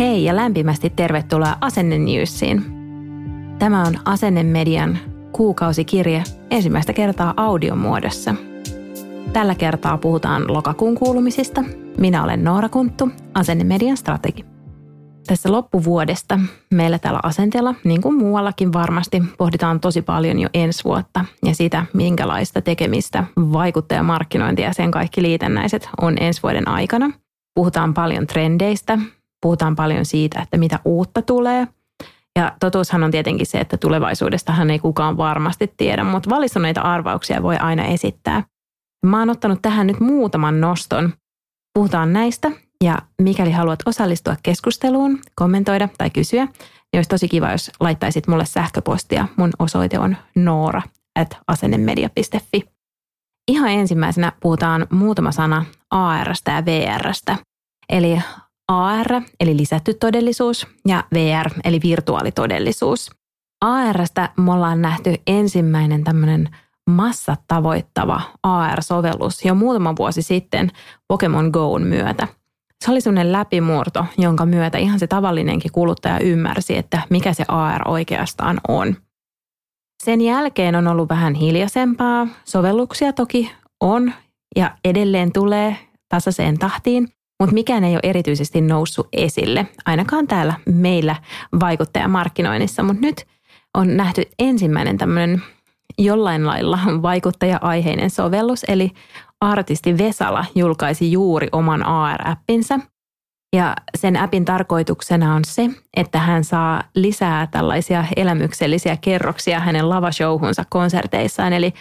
Hei ja lämpimästi tervetuloa Asenne Newsiin. Tämä on Asennemedian kuukausikirje ensimmäistä kertaa audiomuodossa. Tällä kertaa puhutaan lokakuun kuulumisista. Minä olen Noora Kunttu, Asennemedian strategi. Tässä loppuvuodesta meillä täällä asenteella, niin kuin muuallakin varmasti, pohditaan tosi paljon jo ensi vuotta ja sitä, minkälaista tekemistä, vaikuttajamarkkinointia ja sen kaikki liitännäiset on ensi vuoden aikana. Puhutaan paljon trendeistä, puhutaan paljon siitä, että mitä uutta tulee. Ja totuushan on tietenkin se, että tulevaisuudestahan ei kukaan varmasti tiedä, mutta valistuneita arvauksia voi aina esittää. Mä oon ottanut tähän nyt muutaman noston. Puhutaan näistä ja mikäli haluat osallistua keskusteluun, kommentoida tai kysyä, niin olisi tosi kiva, jos laittaisit mulle sähköpostia. Mun osoite on noora at asennemedia.fi. Ihan ensimmäisenä puhutaan muutama sana ARstä ja VRstä. Eli AR eli lisätty todellisuus ja VR eli virtuaalitodellisuus. ARstä me ollaan nähty ensimmäinen tämmöinen massat tavoittava AR-sovellus jo muutama vuosi sitten Pokemon Goon myötä. Se oli sellainen läpimurto, jonka myötä ihan se tavallinenkin kuluttaja ymmärsi, että mikä se AR oikeastaan on. Sen jälkeen on ollut vähän hiljaisempaa. Sovelluksia toki on ja edelleen tulee tasaiseen tahtiin, mutta mikään ei ole erityisesti noussut esille, ainakaan täällä meillä vaikuttajamarkkinoinnissa. Mutta nyt on nähty ensimmäinen tämmöinen jollain lailla vaikuttaja-aiheinen sovellus, eli artisti Vesala julkaisi juuri oman AR-appinsa. Ja sen appin tarkoituksena on se, että hän saa lisää tällaisia elämyksellisiä kerroksia hänen lavashowhunsa konserteissaan. Eli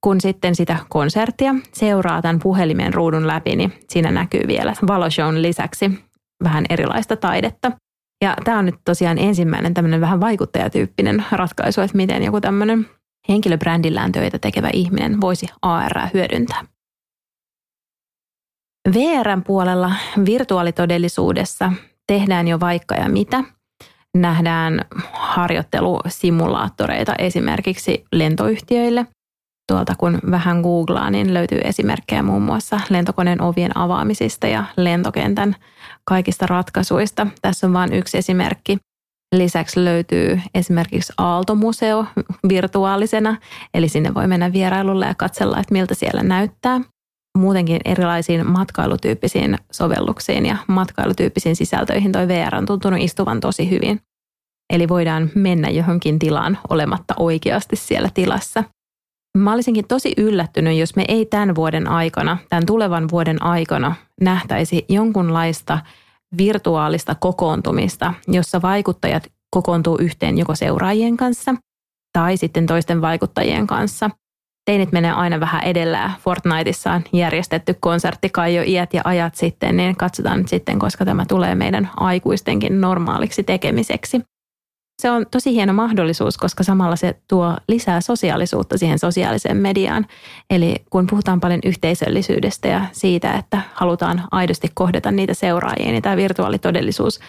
kun sitten sitä konserttia seuraa tämän puhelimen ruudun läpi, niin siinä näkyy vielä valoshown lisäksi vähän erilaista taidetta. Ja tämä on nyt tosiaan ensimmäinen tämmöinen vähän vaikuttajatyyppinen ratkaisu, että miten joku tämmöinen henkilöbrändillään töitä tekevä ihminen voisi AR hyödyntää. VRn puolella virtuaalitodellisuudessa tehdään jo vaikka ja mitä. Nähdään harjoittelusimulaattoreita esimerkiksi lentoyhtiöille. Tuolta kun vähän googlaa, niin löytyy esimerkkejä muun muassa lentokoneen ovien avaamisista ja lentokentän kaikista ratkaisuista. Tässä on vain yksi esimerkki. Lisäksi löytyy esimerkiksi Aaltomuseo virtuaalisena, eli sinne voi mennä vierailulle ja katsella, että miltä siellä näyttää. Muutenkin erilaisiin matkailutyyppisiin sovelluksiin ja matkailutyyppisiin sisältöihin toi VR on tuntunut istuvan tosi hyvin. Eli voidaan mennä johonkin tilaan olematta oikeasti siellä tilassa. Mä olisinkin tosi yllättynyt, jos me ei tämän vuoden aikana, tämän tulevan vuoden aikana nähtäisi jonkunlaista – virtuaalista kokoontumista, jossa vaikuttajat kokoontuu yhteen joko seuraajien kanssa tai sitten toisten vaikuttajien kanssa. Teinit menee aina vähän edellä. Fortniteissa on järjestetty konsertti kai jo iät ja ajat sitten, niin katsotaan nyt sitten, koska tämä tulee meidän aikuistenkin normaaliksi tekemiseksi se on tosi hieno mahdollisuus, koska samalla se tuo lisää sosiaalisuutta siihen sosiaaliseen mediaan. Eli kun puhutaan paljon yhteisöllisyydestä ja siitä, että halutaan aidosti kohdata niitä seuraajia, niin tämä virtuaalitodellisuus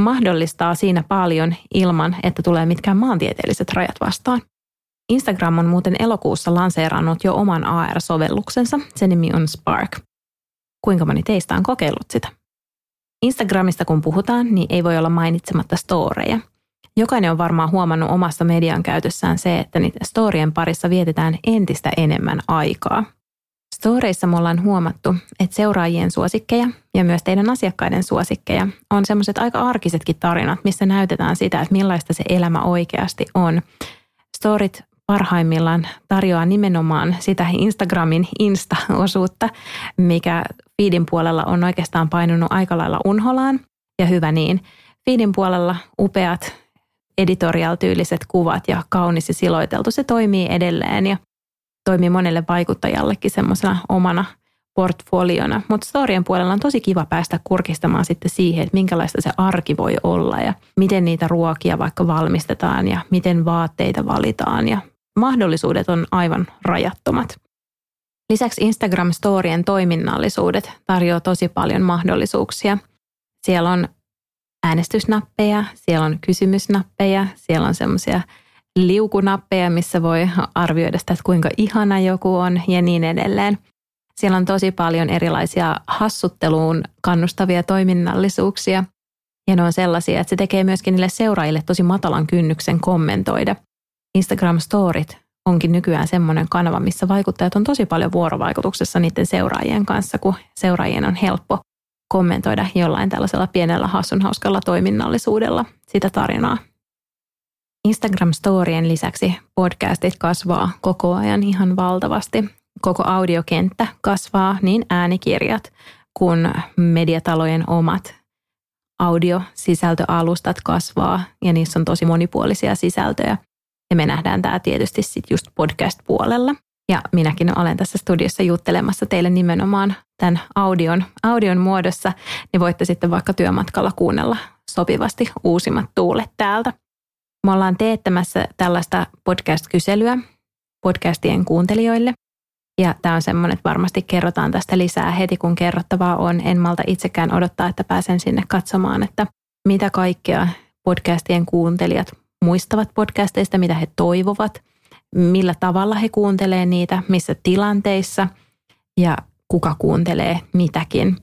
mahdollistaa siinä paljon ilman, että tulee mitkään maantieteelliset rajat vastaan. Instagram on muuten elokuussa lanseerannut jo oman AR-sovelluksensa. Sen nimi on Spark. Kuinka moni teistä on kokeillut sitä? Instagramista kun puhutaan, niin ei voi olla mainitsematta storeja – Jokainen on varmaan huomannut omassa median käytössään se, että niiden storien parissa vietetään entistä enemmän aikaa. Storeissa me ollaan huomattu, että seuraajien suosikkeja ja myös teidän asiakkaiden suosikkeja on semmoiset aika arkisetkin tarinat, missä näytetään sitä, että millaista se elämä oikeasti on. Storit parhaimmillaan tarjoaa nimenomaan sitä Instagramin Insta-osuutta, mikä feedin puolella on oikeastaan painunut aika lailla unholaan, ja hyvä niin. Feedin puolella upeat editorial-tyyliset kuvat ja kaunis ja siloiteltu, se toimii edelleen ja toimii monelle vaikuttajallekin semmoisena omana portfoliona, mutta storien puolella on tosi kiva päästä kurkistamaan sitten siihen, että minkälaista se arki voi olla ja miten niitä ruokia vaikka valmistetaan ja miten vaatteita valitaan ja mahdollisuudet on aivan rajattomat. Lisäksi Instagram-storien toiminnallisuudet tarjoaa tosi paljon mahdollisuuksia. Siellä on äänestysnappeja, siellä on kysymysnappeja, siellä on semmoisia liukunappeja, missä voi arvioida sitä, että kuinka ihana joku on ja niin edelleen. Siellä on tosi paljon erilaisia hassutteluun kannustavia toiminnallisuuksia. Ja ne on sellaisia, että se tekee myöskin niille seuraajille tosi matalan kynnyksen kommentoida. Instagram Storit onkin nykyään semmoinen kanava, missä vaikuttajat on tosi paljon vuorovaikutuksessa niiden seuraajien kanssa, kun seuraajien on helppo kommentoida jollain tällaisella pienellä hassun hauskalla toiminnallisuudella sitä tarinaa. Instagram-storien lisäksi podcastit kasvaa koko ajan ihan valtavasti. Koko audiokenttä kasvaa niin äänikirjat kuin mediatalojen omat audiosisältöalustat kasvaa ja niissä on tosi monipuolisia sisältöjä. Ja me nähdään tämä tietysti sitten just podcast-puolella. Ja minäkin olen tässä studiossa juttelemassa teille nimenomaan tämän audion, audion muodossa, niin voitte sitten vaikka työmatkalla kuunnella sopivasti uusimmat tuulet täältä. Me ollaan teettämässä tällaista podcast-kyselyä podcastien kuuntelijoille. Ja tämä on semmoinen, että varmasti kerrotaan tästä lisää heti, kun kerrottavaa on. En malta itsekään odottaa, että pääsen sinne katsomaan, että mitä kaikkea podcastien kuuntelijat muistavat podcasteista, mitä he toivovat, millä tavalla he kuuntelee niitä, missä tilanteissa ja kuka kuuntelee mitäkin.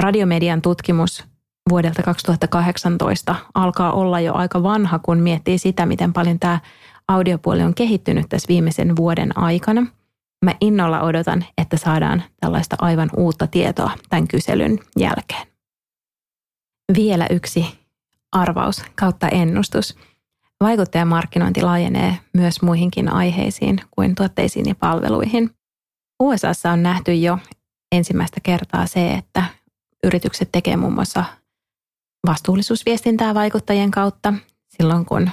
Radiomedian tutkimus vuodelta 2018 alkaa olla jo aika vanha, kun miettii sitä, miten paljon tämä audiopuoli on kehittynyt tässä viimeisen vuoden aikana. Mä innolla odotan, että saadaan tällaista aivan uutta tietoa tämän kyselyn jälkeen. Vielä yksi arvaus kautta ennustus. Vaikuttajamarkkinointi laajenee myös muihinkin aiheisiin kuin tuotteisiin ja palveluihin. USAssa on nähty jo ensimmäistä kertaa se, että yritykset tekevät muun muassa vastuullisuusviestintää vaikuttajien kautta silloin, kun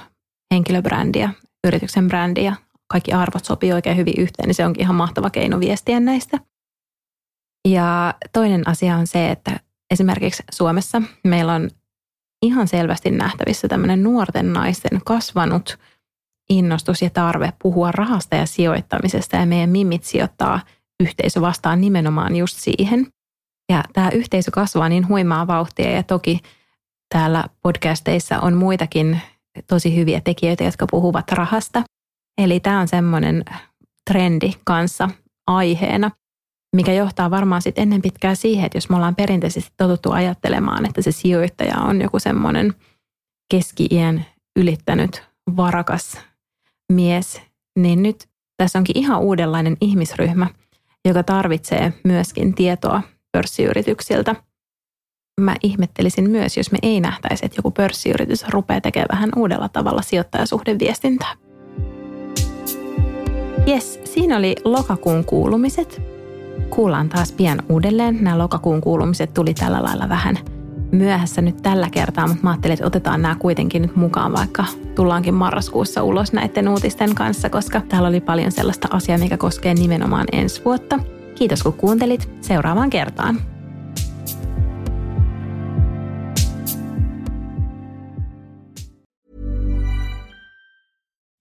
henkilöbrändi ja yrityksen brändi ja kaikki arvot sopii oikein hyvin yhteen, niin se onkin ihan mahtava keino viestiä näistä. Ja toinen asia on se, että esimerkiksi Suomessa meillä on ihan selvästi nähtävissä tämmöinen nuorten naisten kasvanut innostus ja tarve puhua rahasta ja sijoittamisesta ja meidän mimit sijoittaa yhteisö vastaan nimenomaan just siihen. Ja tämä yhteisö kasvaa niin huimaa vauhtia ja toki täällä podcasteissa on muitakin tosi hyviä tekijöitä, jotka puhuvat rahasta. Eli tämä on semmoinen trendi kanssa aiheena, mikä johtaa varmaan sitten ennen pitkää siihen, että jos me ollaan perinteisesti totuttu ajattelemaan, että se sijoittaja on joku semmoinen keski-iän ylittänyt varakas mies, niin nyt tässä onkin ihan uudenlainen ihmisryhmä, joka tarvitsee myöskin tietoa pörssiyrityksiltä – mä ihmettelisin myös, jos me ei nähtäisi, että joku pörssiyritys rupeaa tekemään vähän uudella tavalla sijoittajasuhdeviestintää. Yes, siinä oli lokakuun kuulumiset. Kuullaan taas pian uudelleen. Nämä lokakuun kuulumiset tuli tällä lailla vähän myöhässä nyt tällä kertaa, mutta mä ajattelin, että otetaan nämä kuitenkin nyt mukaan, vaikka tullaankin marraskuussa ulos näiden uutisten kanssa, koska täällä oli paljon sellaista asiaa, mikä koskee nimenomaan ensi vuotta. Kiitos kun kuuntelit. Seuraavaan kertaan.